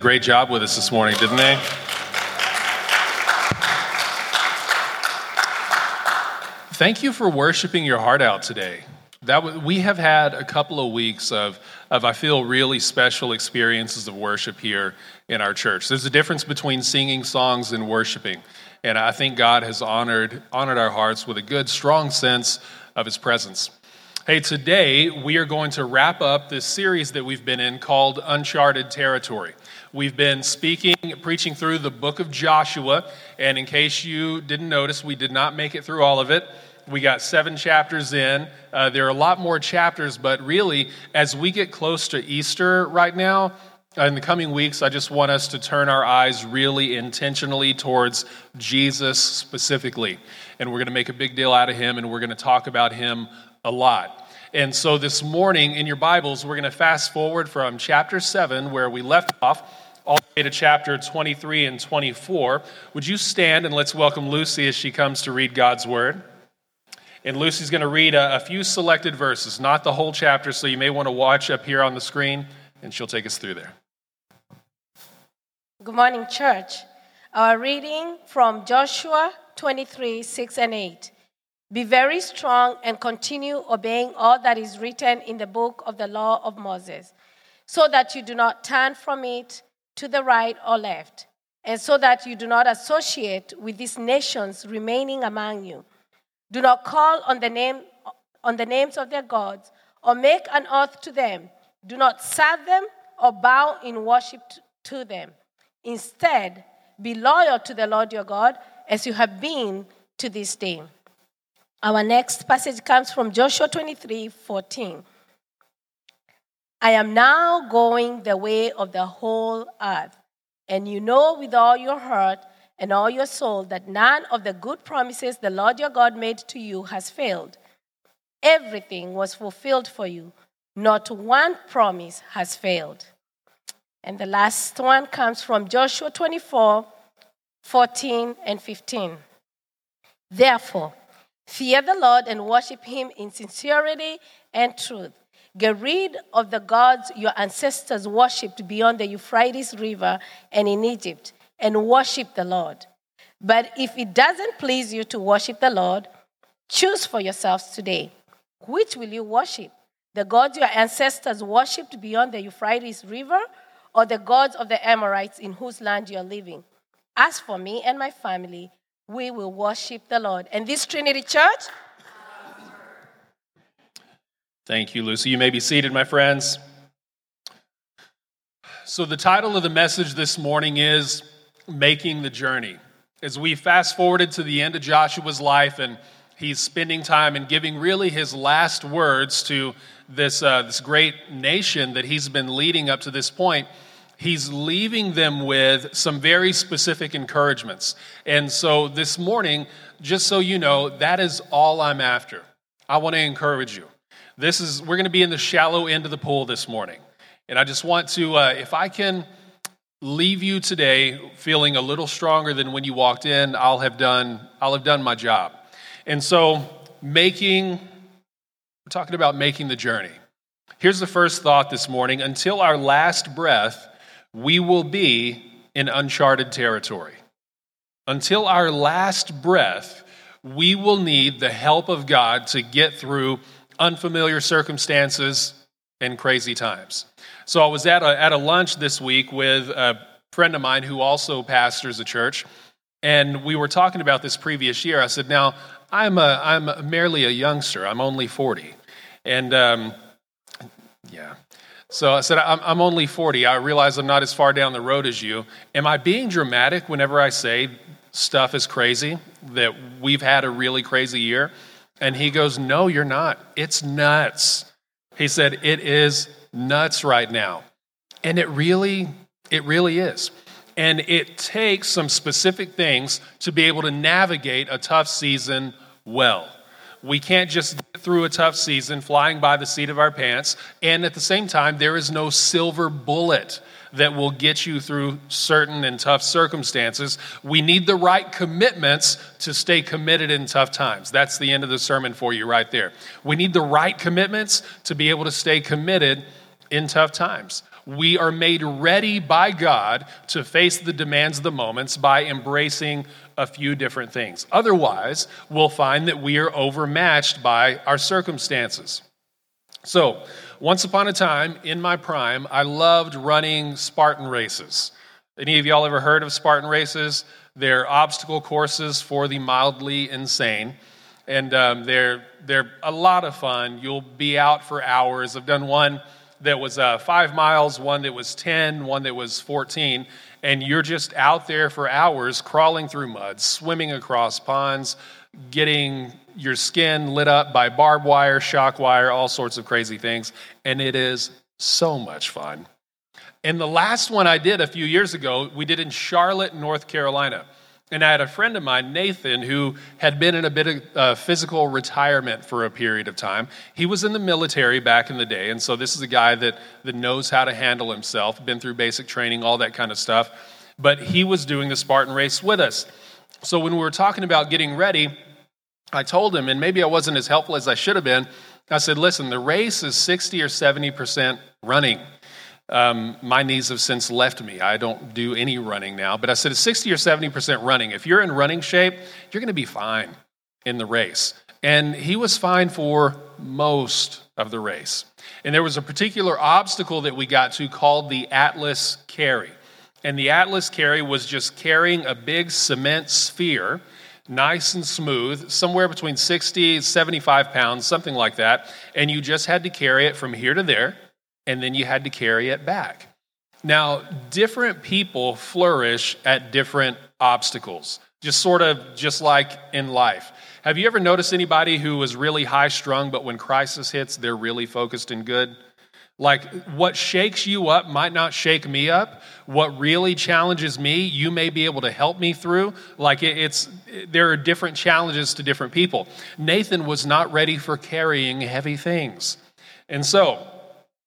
Great job with us this morning, didn't they? Thank you for worshiping your heart out today. That w- we have had a couple of weeks of, of, I feel, really special experiences of worship here in our church. There's a difference between singing songs and worshiping. And I think God has honored, honored our hearts with a good, strong sense of His presence. Hey, today we are going to wrap up this series that we've been in called Uncharted Territory. We've been speaking, preaching through the book of Joshua, and in case you didn't notice, we did not make it through all of it. We got seven chapters in. Uh, there are a lot more chapters, but really, as we get close to Easter right now, in the coming weeks, I just want us to turn our eyes really intentionally towards Jesus specifically. And we're going to make a big deal out of him, and we're going to talk about him a lot. And so this morning in your Bibles, we're going to fast forward from chapter 7, where we left off, all the way to chapter 23 and 24. Would you stand and let's welcome Lucy as she comes to read God's Word? And Lucy's going to read a, a few selected verses, not the whole chapter, so you may want to watch up here on the screen, and she'll take us through there. Good morning, church. Our reading from Joshua 23 6 and 8. Be very strong and continue obeying all that is written in the book of the law of Moses, so that you do not turn from it to the right or left, and so that you do not associate with these nations remaining among you. Do not call on the, name, on the names of their gods or make an oath to them. Do not serve them or bow in worship to them. Instead, be loyal to the Lord your God as you have been to this day. Our next passage comes from Joshua 23 14. I am now going the way of the whole earth, and you know with all your heart and all your soul that none of the good promises the Lord your God made to you has failed. Everything was fulfilled for you, not one promise has failed. And the last one comes from Joshua 24 14 and 15. Therefore, Fear the Lord and worship him in sincerity and truth. Get rid of the gods your ancestors worshipped beyond the Euphrates River and in Egypt, and worship the Lord. But if it doesn't please you to worship the Lord, choose for yourselves today which will you worship? The gods your ancestors worshipped beyond the Euphrates River, or the gods of the Amorites in whose land you are living? As for me and my family, we will worship the Lord. And this Trinity Church. Thank you, Lucy. You may be seated, my friends. So, the title of the message this morning is Making the Journey. As we fast forwarded to the end of Joshua's life, and he's spending time and giving really his last words to this, uh, this great nation that he's been leading up to this point he's leaving them with some very specific encouragements. And so this morning, just so you know, that is all I'm after. I want to encourage you. This is, we're going to be in the shallow end of the pool this morning. And I just want to, uh, if I can leave you today feeling a little stronger than when you walked in, I'll have done, I'll have done my job. And so, making, we're talking about making the journey. Here's the first thought this morning until our last breath, we will be in uncharted territory. Until our last breath, we will need the help of God to get through unfamiliar circumstances and crazy times. So I was at a, at a lunch this week with a friend of mine who also pastors a church, and we were talking about this previous year. I said, Now, I'm, a, I'm merely a youngster, I'm only 40. And um, yeah, so I said, I'm, I'm only 40. I realize I'm not as far down the road as you. Am I being dramatic whenever I say stuff is crazy, that we've had a really crazy year? And he goes, No, you're not. It's nuts. He said, It is nuts right now. And it really, it really is. And it takes some specific things to be able to navigate a tough season well. We can't just get through a tough season flying by the seat of our pants. And at the same time, there is no silver bullet that will get you through certain and tough circumstances. We need the right commitments to stay committed in tough times. That's the end of the sermon for you right there. We need the right commitments to be able to stay committed in tough times. We are made ready by God to face the demands of the moments by embracing a few different things. Otherwise, we'll find that we are overmatched by our circumstances. So, once upon a time in my prime, I loved running Spartan races. Any of y'all ever heard of Spartan races? They're obstacle courses for the mildly insane. And um, they're, they're a lot of fun. You'll be out for hours. I've done one that was uh, five miles, one that was 10, one that was 14. And you're just out there for hours crawling through mud, swimming across ponds, getting your skin lit up by barbed wire, shock wire, all sorts of crazy things. And it is so much fun. And the last one I did a few years ago, we did in Charlotte, North Carolina. And I had a friend of mine, Nathan, who had been in a bit of uh, physical retirement for a period of time. He was in the military back in the day, and so this is a guy that, that knows how to handle himself, been through basic training, all that kind of stuff. But he was doing the Spartan race with us. So when we were talking about getting ready, I told him, and maybe I wasn't as helpful as I should have been. I said, listen, the race is 60 or 70% running. Um, my knees have since left me. I don't do any running now. But I said it's 60 or 70% running. If you're in running shape, you're going to be fine in the race. And he was fine for most of the race. And there was a particular obstacle that we got to called the Atlas Carry. And the Atlas Carry was just carrying a big cement sphere, nice and smooth, somewhere between 60, 75 pounds, something like that. And you just had to carry it from here to there and then you had to carry it back. Now, different people flourish at different obstacles, just sort of just like in life. Have you ever noticed anybody who was really high strung, but when crisis hits, they're really focused and good? Like, what shakes you up might not shake me up. What really challenges me, you may be able to help me through. Like, it's, there are different challenges to different people. Nathan was not ready for carrying heavy things. And so,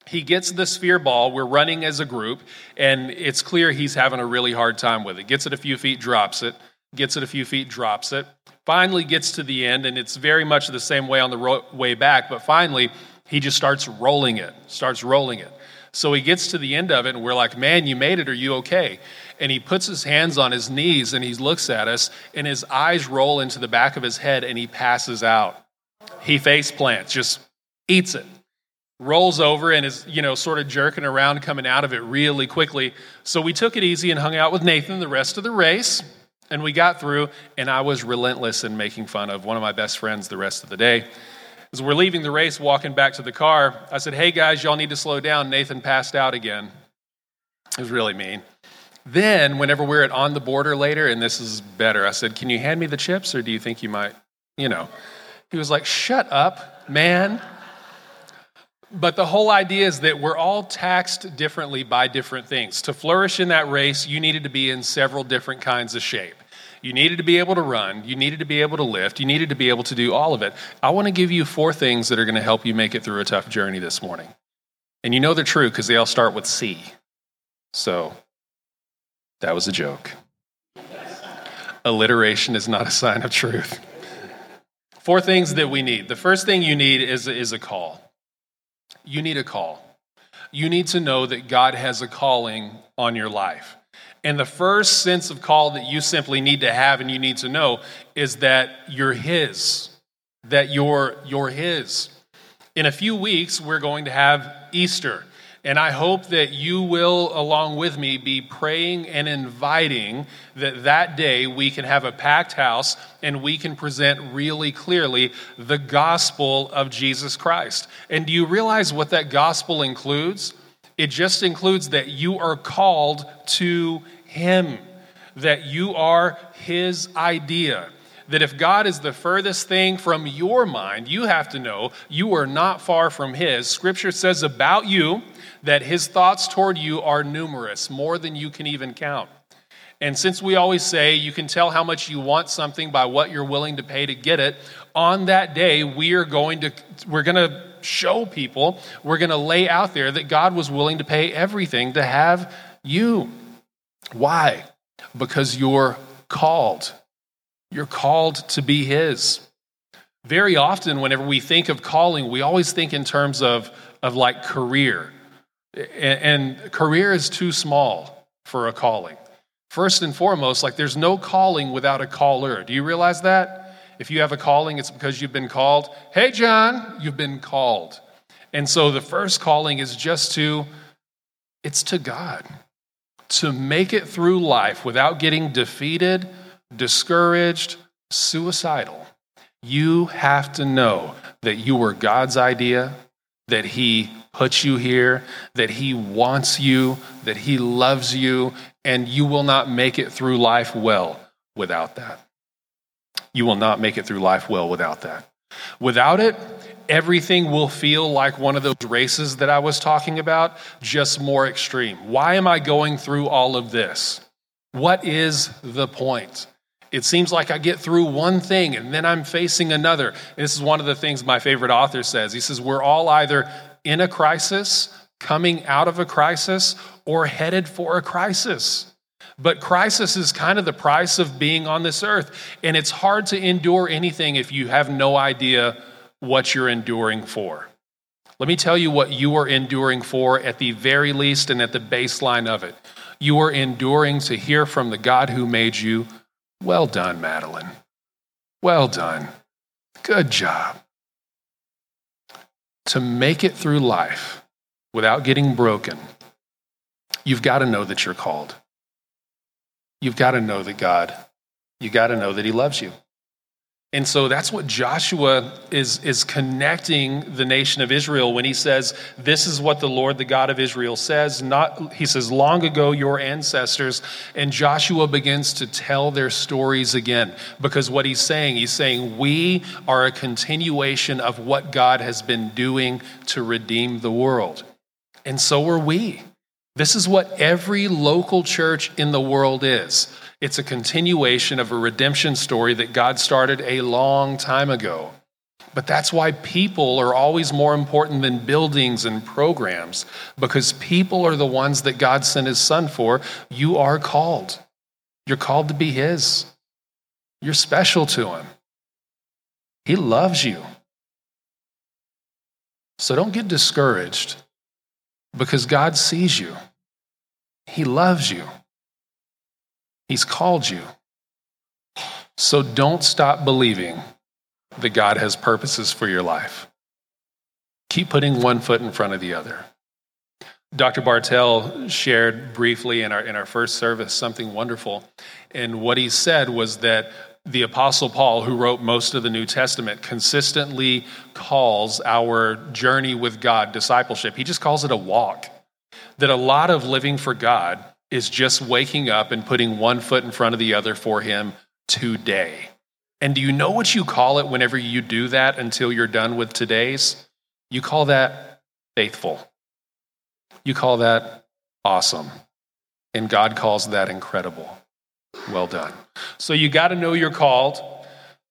he gets the sphere ball. We're running as a group, and it's clear he's having a really hard time with it. Gets it a few feet, drops it. Gets it a few feet, drops it. Finally gets to the end, and it's very much the same way on the way back, but finally, he just starts rolling it, starts rolling it. So he gets to the end of it, and we're like, Man, you made it. Are you okay? And he puts his hands on his knees and he looks at us, and his eyes roll into the back of his head, and he passes out. He face plants, just eats it rolls over and is, you know, sort of jerking around coming out of it really quickly. So we took it easy and hung out with Nathan the rest of the race. And we got through, and I was relentless in making fun of one of my best friends the rest of the day. As we're leaving the race, walking back to the car, I said, Hey guys, y'all need to slow down. Nathan passed out again. It was really mean. Then, whenever we're at on the border later, and this is better, I said, Can you hand me the chips, or do you think you might, you know? He was like, Shut up, man. But the whole idea is that we're all taxed differently by different things. To flourish in that race, you needed to be in several different kinds of shape. You needed to be able to run. You needed to be able to lift. You needed to be able to do all of it. I want to give you four things that are going to help you make it through a tough journey this morning. And you know they're true because they all start with C. So that was a joke. Alliteration is not a sign of truth. Four things that we need. The first thing you need is, is a call you need a call. You need to know that God has a calling on your life. And the first sense of call that you simply need to have and you need to know is that you're His, that you're, you're His. In a few weeks, we're going to have Easter. And I hope that you will, along with me, be praying and inviting that that day we can have a packed house and we can present really clearly the gospel of Jesus Christ. And do you realize what that gospel includes? It just includes that you are called to Him, that you are His idea that if God is the furthest thing from your mind, you have to know you are not far from His. Scripture says about you that his thoughts toward you are numerous, more than you can even count. And since we always say you can tell how much you want something by what you're willing to pay to get it, on that day we are going to we're going to show people, we're going to lay out there that God was willing to pay everything to have you. Why? Because you're called. You're called to be his. Very often whenever we think of calling, we always think in terms of of like career And, and career is too small for a calling. First and foremost, like there's no calling without a caller. Do you realize that? If you have a calling, it's because you've been called. Hey, John, you've been called. And so the first calling is just to, it's to God. To make it through life without getting defeated, discouraged, suicidal. You have to know that you were God's idea, that He put you here, that He wants you, that He loves you, and you will not make it through life well without that. You will not make it through life well without that. Without it, everything will feel like one of those races that I was talking about, just more extreme. Why am I going through all of this? What is the point? It seems like I get through one thing and then I'm facing another. This is one of the things my favorite author says. He says, We're all either in a crisis, coming out of a crisis, or headed for a crisis. But crisis is kind of the price of being on this earth. And it's hard to endure anything if you have no idea what you're enduring for. Let me tell you what you are enduring for at the very least and at the baseline of it. You are enduring to hear from the God who made you. Well done, Madeline. Well done. Good job. To make it through life without getting broken, you've got to know that you're called. You've got to know that God, You've got to know that He loves you. And so that's what Joshua is, is connecting the nation of Israel when he says, This is what the Lord, the God of Israel, says. Not, he says, Long ago, your ancestors. And Joshua begins to tell their stories again. Because what he's saying, he's saying, We are a continuation of what God has been doing to redeem the world. And so are we. This is what every local church in the world is. It's a continuation of a redemption story that God started a long time ago. But that's why people are always more important than buildings and programs, because people are the ones that God sent his son for. You are called. You're called to be his. You're special to him. He loves you. So don't get discouraged because God sees you. He loves you. He's called you. So don't stop believing that God has purposes for your life. Keep putting one foot in front of the other. Dr. Bartell shared briefly in our, in our first service something wonderful. And what he said was that the Apostle Paul, who wrote most of the New Testament, consistently calls our journey with God discipleship. He just calls it a walk. That a lot of living for God is just waking up and putting one foot in front of the other for Him today. And do you know what you call it whenever you do that until you're done with today's? You call that faithful. You call that awesome. And God calls that incredible. Well done. So you got to know you're called.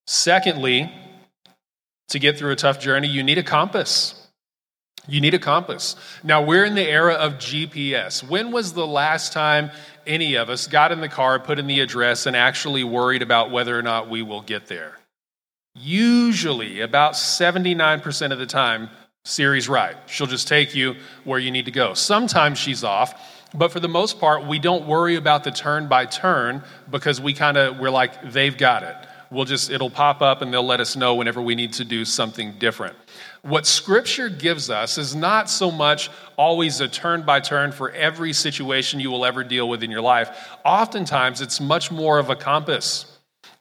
Secondly, to get through a tough journey, you need a compass. You need a compass. Now, we're in the era of GPS. When was the last time any of us got in the car, put in the address, and actually worried about whether or not we will get there? Usually, about 79% of the time, Siri's right. She'll just take you where you need to go. Sometimes she's off, but for the most part, we don't worry about the turn by turn because we kind of, we're like, they've got it. We'll just, it'll pop up and they'll let us know whenever we need to do something different. What Scripture gives us is not so much always a turn by turn for every situation you will ever deal with in your life. Oftentimes, it's much more of a compass.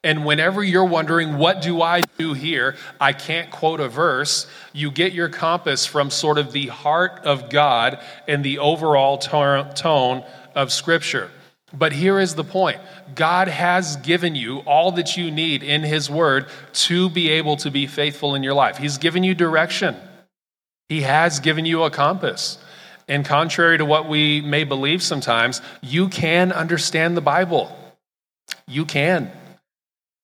And whenever you're wondering, what do I do here? I can't quote a verse. You get your compass from sort of the heart of God and the overall tone of Scripture. But here is the point God has given you all that you need in His Word to be able to be faithful in your life. He's given you direction, He has given you a compass. And contrary to what we may believe sometimes, you can understand the Bible. You can.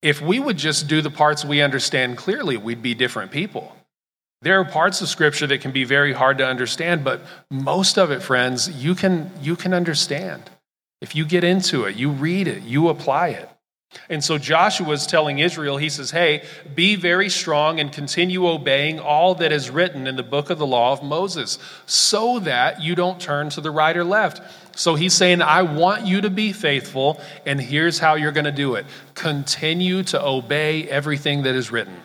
If we would just do the parts we understand clearly, we'd be different people. There are parts of scripture that can be very hard to understand, but most of it, friends, you can, you can understand. If you get into it, you read it, you apply it. And so Joshua is telling Israel, he says, Hey, be very strong and continue obeying all that is written in the book of the law of Moses, so that you don't turn to the right or left. So he's saying, I want you to be faithful, and here's how you're going to do it continue to obey everything that is written.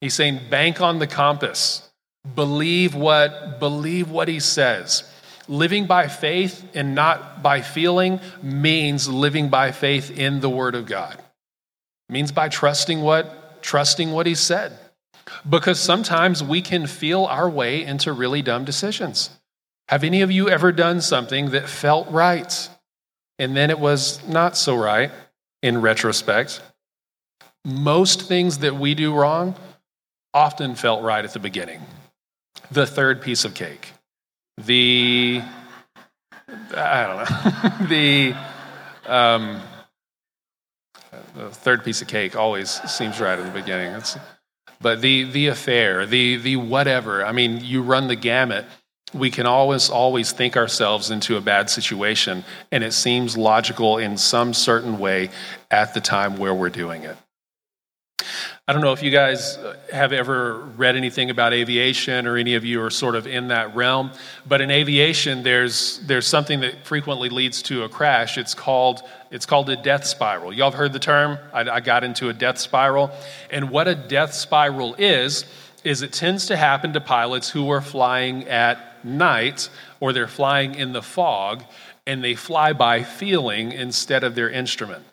He's saying, bank on the compass. Believe what, believe what he says. Living by faith and not by feeling means living by faith in the Word of God. It means by trusting what trusting what He said. Because sometimes we can feel our way into really dumb decisions. Have any of you ever done something that felt right and then it was not so right in retrospect? Most things that we do wrong often felt right at the beginning. The third piece of cake the I don't know the um, the third piece of cake always seems right in the beginning. It's, but the the affair, the the whatever. I mean, you run the gamut. We can always always think ourselves into a bad situation, and it seems logical in some certain way at the time where we're doing it. I don't know if you guys have ever read anything about aviation or any of you are sort of in that realm, but in aviation there's there's something that frequently leads to a crash. It's called it's called a death spiral. Y'all have heard the term? I, I got into a death spiral, and what a death spiral is is it tends to happen to pilots who are flying at night or they're flying in the fog and they fly by feeling instead of their instrument.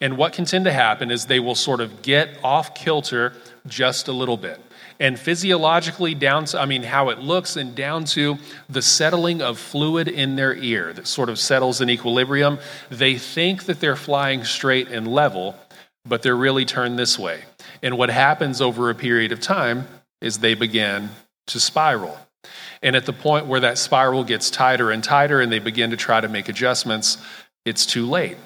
And what can tend to happen is they will sort of get off kilter just a little bit. And physiologically, down to, I mean, how it looks, and down to the settling of fluid in their ear that sort of settles in equilibrium. They think that they're flying straight and level, but they're really turned this way. And what happens over a period of time is they begin to spiral. And at the point where that spiral gets tighter and tighter and they begin to try to make adjustments, it's too late.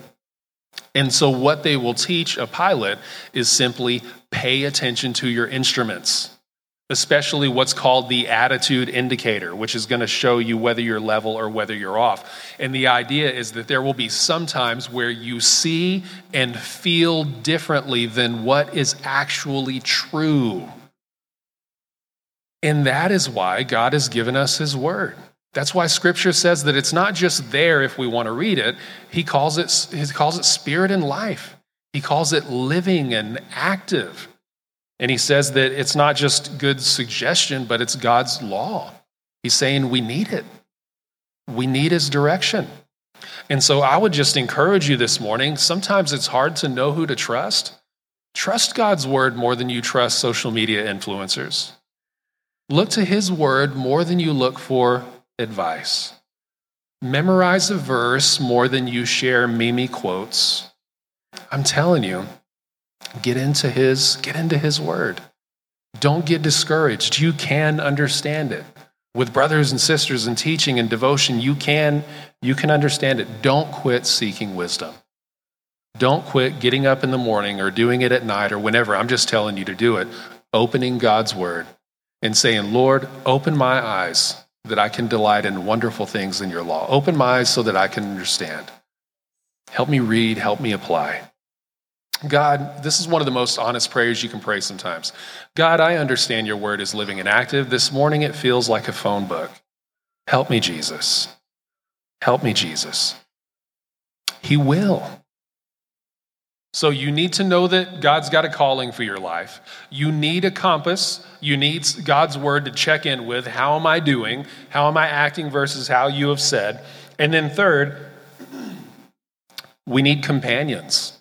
And so, what they will teach a pilot is simply pay attention to your instruments, especially what's called the attitude indicator, which is going to show you whether you're level or whether you're off. And the idea is that there will be some times where you see and feel differently than what is actually true. And that is why God has given us His Word. That's why scripture says that it's not just there if we want to read it. He calls it, he calls it spirit and life. He calls it living and active. And he says that it's not just good suggestion, but it's God's law. He's saying we need it. We need his direction. And so I would just encourage you this morning. Sometimes it's hard to know who to trust. Trust God's word more than you trust social media influencers. Look to his word more than you look for advice. Memorize a verse more than you share Mimi quotes. I'm telling you, get into his get into his word. Don't get discouraged. You can understand it. With brothers and sisters and teaching and devotion, you can you can understand it. Don't quit seeking wisdom. Don't quit getting up in the morning or doing it at night or whenever. I'm just telling you to do it. Opening God's word and saying, "Lord, open my eyes that I can delight in wonderful things in your law. Open my eyes so that I can understand. Help me read, help me apply. God, this is one of the most honest prayers you can pray sometimes. God, I understand your word is living and active. This morning it feels like a phone book. Help me, Jesus. Help me, Jesus. He will. So you need to know that God's got a calling for your life. You need a compass. You need God's word to check in with how am I doing? How am I acting versus how you have said? And then third, we need companions.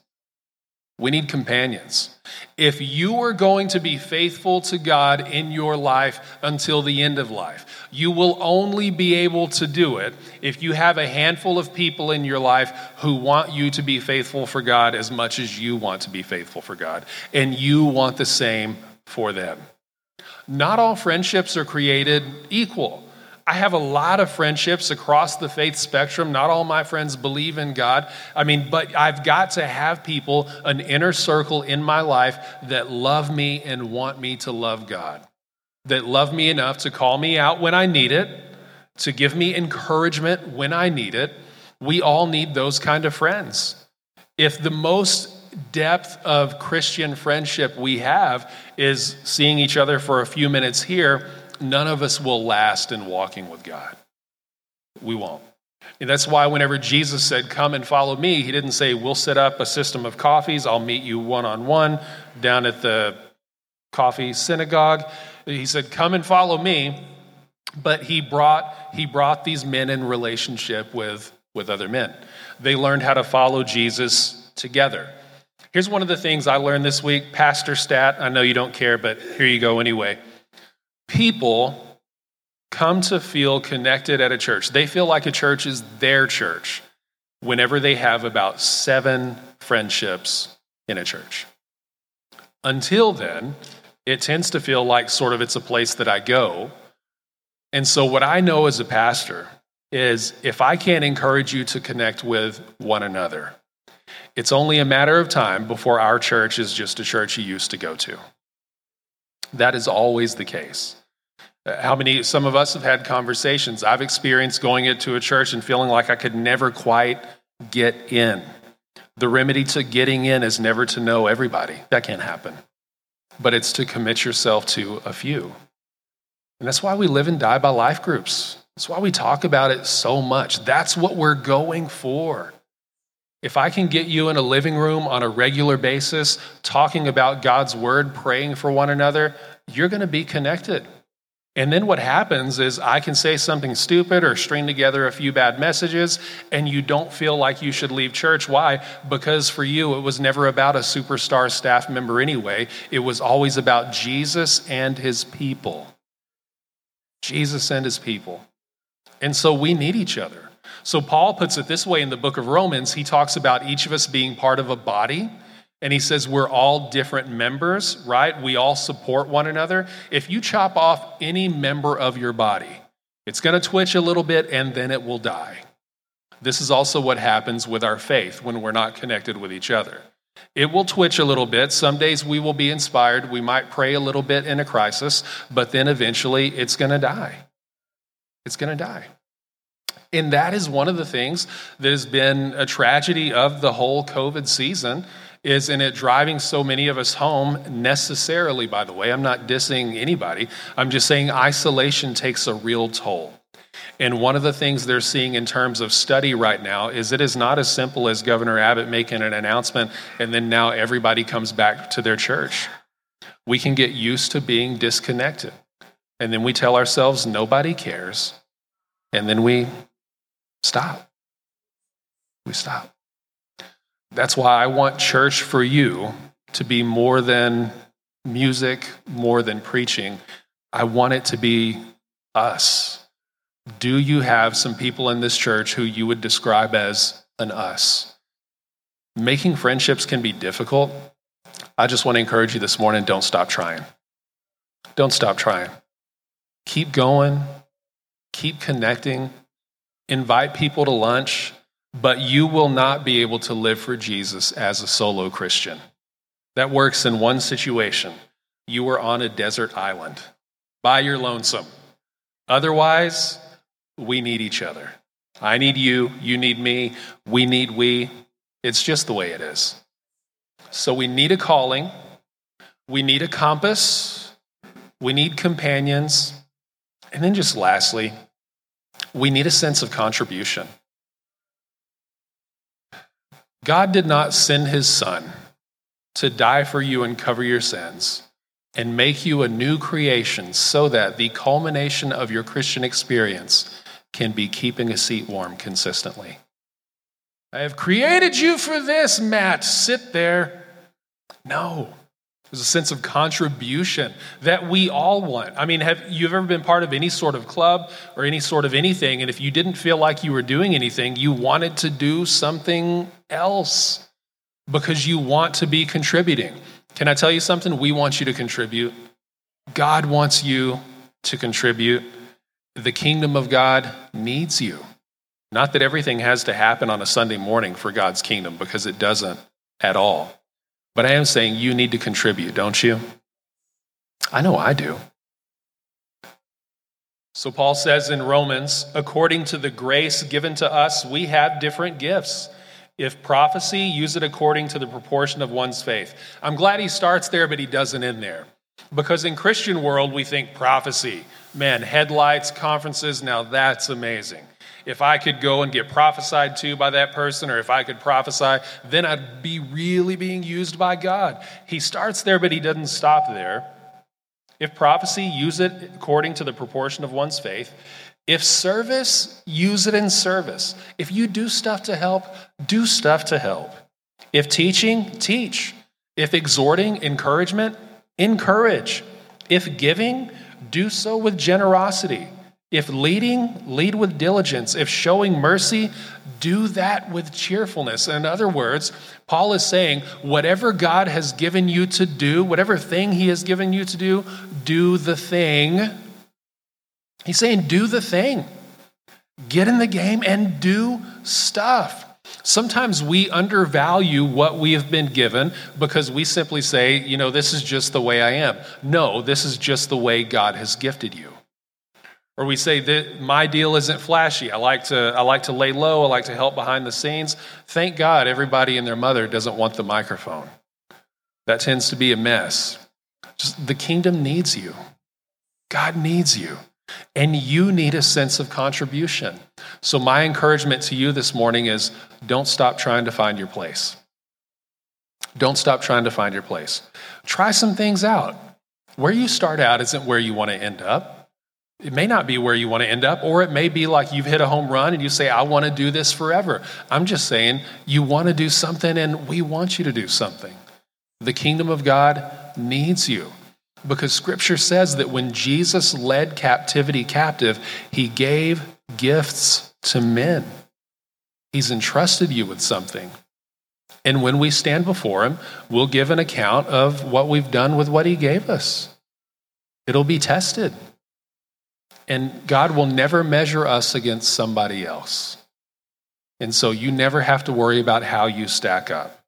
We need companions. If you are going to be faithful to God in your life until the end of life, you will only be able to do it if you have a handful of people in your life who want you to be faithful for God as much as you want to be faithful for God, and you want the same for them. Not all friendships are created equal. I have a lot of friendships across the faith spectrum. Not all my friends believe in God. I mean, but I've got to have people, an inner circle in my life that love me and want me to love God, that love me enough to call me out when I need it, to give me encouragement when I need it. We all need those kind of friends. If the most depth of Christian friendship we have is seeing each other for a few minutes here, none of us will last in walking with God. We won't. And that's why whenever Jesus said, Come and follow me, he didn't say, We'll set up a system of coffees. I'll meet you one on one down at the coffee synagogue. He said, Come and follow me. But he brought, he brought these men in relationship with, with other men. They learned how to follow Jesus together. Here's one of the things I learned this week Pastor Stat. I know you don't care, but here you go anyway. People come to feel connected at a church. They feel like a church is their church whenever they have about seven friendships in a church. Until then, it tends to feel like sort of it's a place that I go. And so, what I know as a pastor is if I can't encourage you to connect with one another, it's only a matter of time before our church is just a church you used to go to. That is always the case. Uh, how many, some of us have had conversations. I've experienced going into a church and feeling like I could never quite get in. The remedy to getting in is never to know everybody. That can't happen. But it's to commit yourself to a few. And that's why we live and die by life groups. That's why we talk about it so much. That's what we're going for. If I can get you in a living room on a regular basis, talking about God's word, praying for one another, you're going to be connected. And then what happens is I can say something stupid or string together a few bad messages, and you don't feel like you should leave church. Why? Because for you, it was never about a superstar staff member anyway. It was always about Jesus and his people. Jesus and his people. And so we need each other. So Paul puts it this way in the book of Romans. He talks about each of us being part of a body and he says, We're all different members, right? We all support one another. If you chop off any member of your body, it's going to twitch a little bit and then it will die. This is also what happens with our faith when we're not connected with each other. It will twitch a little bit. Some days we will be inspired. We might pray a little bit in a crisis, but then eventually it's going to die. It's going to die. And that is one of the things that has been a tragedy of the whole COVID season is in it driving so many of us home necessarily, by the way. I'm not dissing anybody. I'm just saying isolation takes a real toll. And one of the things they're seeing in terms of study right now is it is not as simple as Governor Abbott making an announcement and then now everybody comes back to their church. We can get used to being disconnected. And then we tell ourselves nobody cares. And then we stop. We stop. That's why I want church for you to be more than music, more than preaching. I want it to be us. Do you have some people in this church who you would describe as an us? Making friendships can be difficult. I just want to encourage you this morning don't stop trying. Don't stop trying. Keep going, keep connecting, invite people to lunch. But you will not be able to live for Jesus as a solo Christian. That works in one situation. You are on a desert island by your lonesome. Otherwise, we need each other. I need you, you need me, we need we. It's just the way it is. So we need a calling, we need a compass, we need companions, and then just lastly, we need a sense of contribution. God did not send his son to die for you and cover your sins and make you a new creation so that the culmination of your Christian experience can be keeping a seat warm consistently. I have created you for this, Matt. Sit there. No. There's a sense of contribution that we all want. I mean, have you ever been part of any sort of club or any sort of anything? And if you didn't feel like you were doing anything, you wanted to do something else because you want to be contributing. Can I tell you something? We want you to contribute. God wants you to contribute. The kingdom of God needs you. Not that everything has to happen on a Sunday morning for God's kingdom, because it doesn't at all. But I am saying you need to contribute, don't you? I know I do. So Paul says in Romans, according to the grace given to us, we have different gifts. If prophecy, use it according to the proportion of one's faith. I'm glad he starts there, but he doesn't end there. Because in Christian world, we think prophecy, man, headlights, conferences, now that's amazing. If I could go and get prophesied to by that person, or if I could prophesy, then I'd be really being used by God. He starts there, but he doesn't stop there. If prophecy, use it according to the proportion of one's faith. If service, use it in service. If you do stuff to help, do stuff to help. If teaching, teach. If exhorting, encouragement, encourage. If giving, do so with generosity. If leading, lead with diligence. If showing mercy, do that with cheerfulness. In other words, Paul is saying, whatever God has given you to do, whatever thing he has given you to do, do the thing. He's saying, do the thing. Get in the game and do stuff. Sometimes we undervalue what we have been given because we simply say, you know, this is just the way I am. No, this is just the way God has gifted you. Or we say that my deal isn't flashy. I like to I like to lay low, I like to help behind the scenes. Thank God everybody and their mother doesn't want the microphone. That tends to be a mess. Just the kingdom needs you. God needs you. And you need a sense of contribution. So, my encouragement to you this morning is don't stop trying to find your place. Don't stop trying to find your place. Try some things out. Where you start out isn't where you want to end up. It may not be where you want to end up, or it may be like you've hit a home run and you say, I want to do this forever. I'm just saying, you want to do something and we want you to do something. The kingdom of God needs you because scripture says that when Jesus led captivity captive, he gave gifts to men. He's entrusted you with something. And when we stand before him, we'll give an account of what we've done with what he gave us. It'll be tested. And God will never measure us against somebody else. And so you never have to worry about how you stack up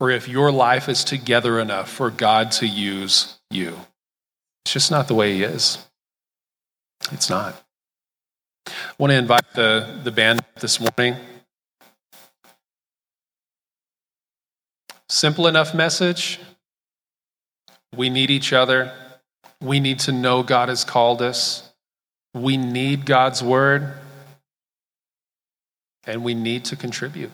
or if your life is together enough for God to use you. It's just not the way He is. It's not. I want to invite the, the band this morning. Simple enough message. We need each other. We need to know God has called us. We need God's word. And we need to contribute.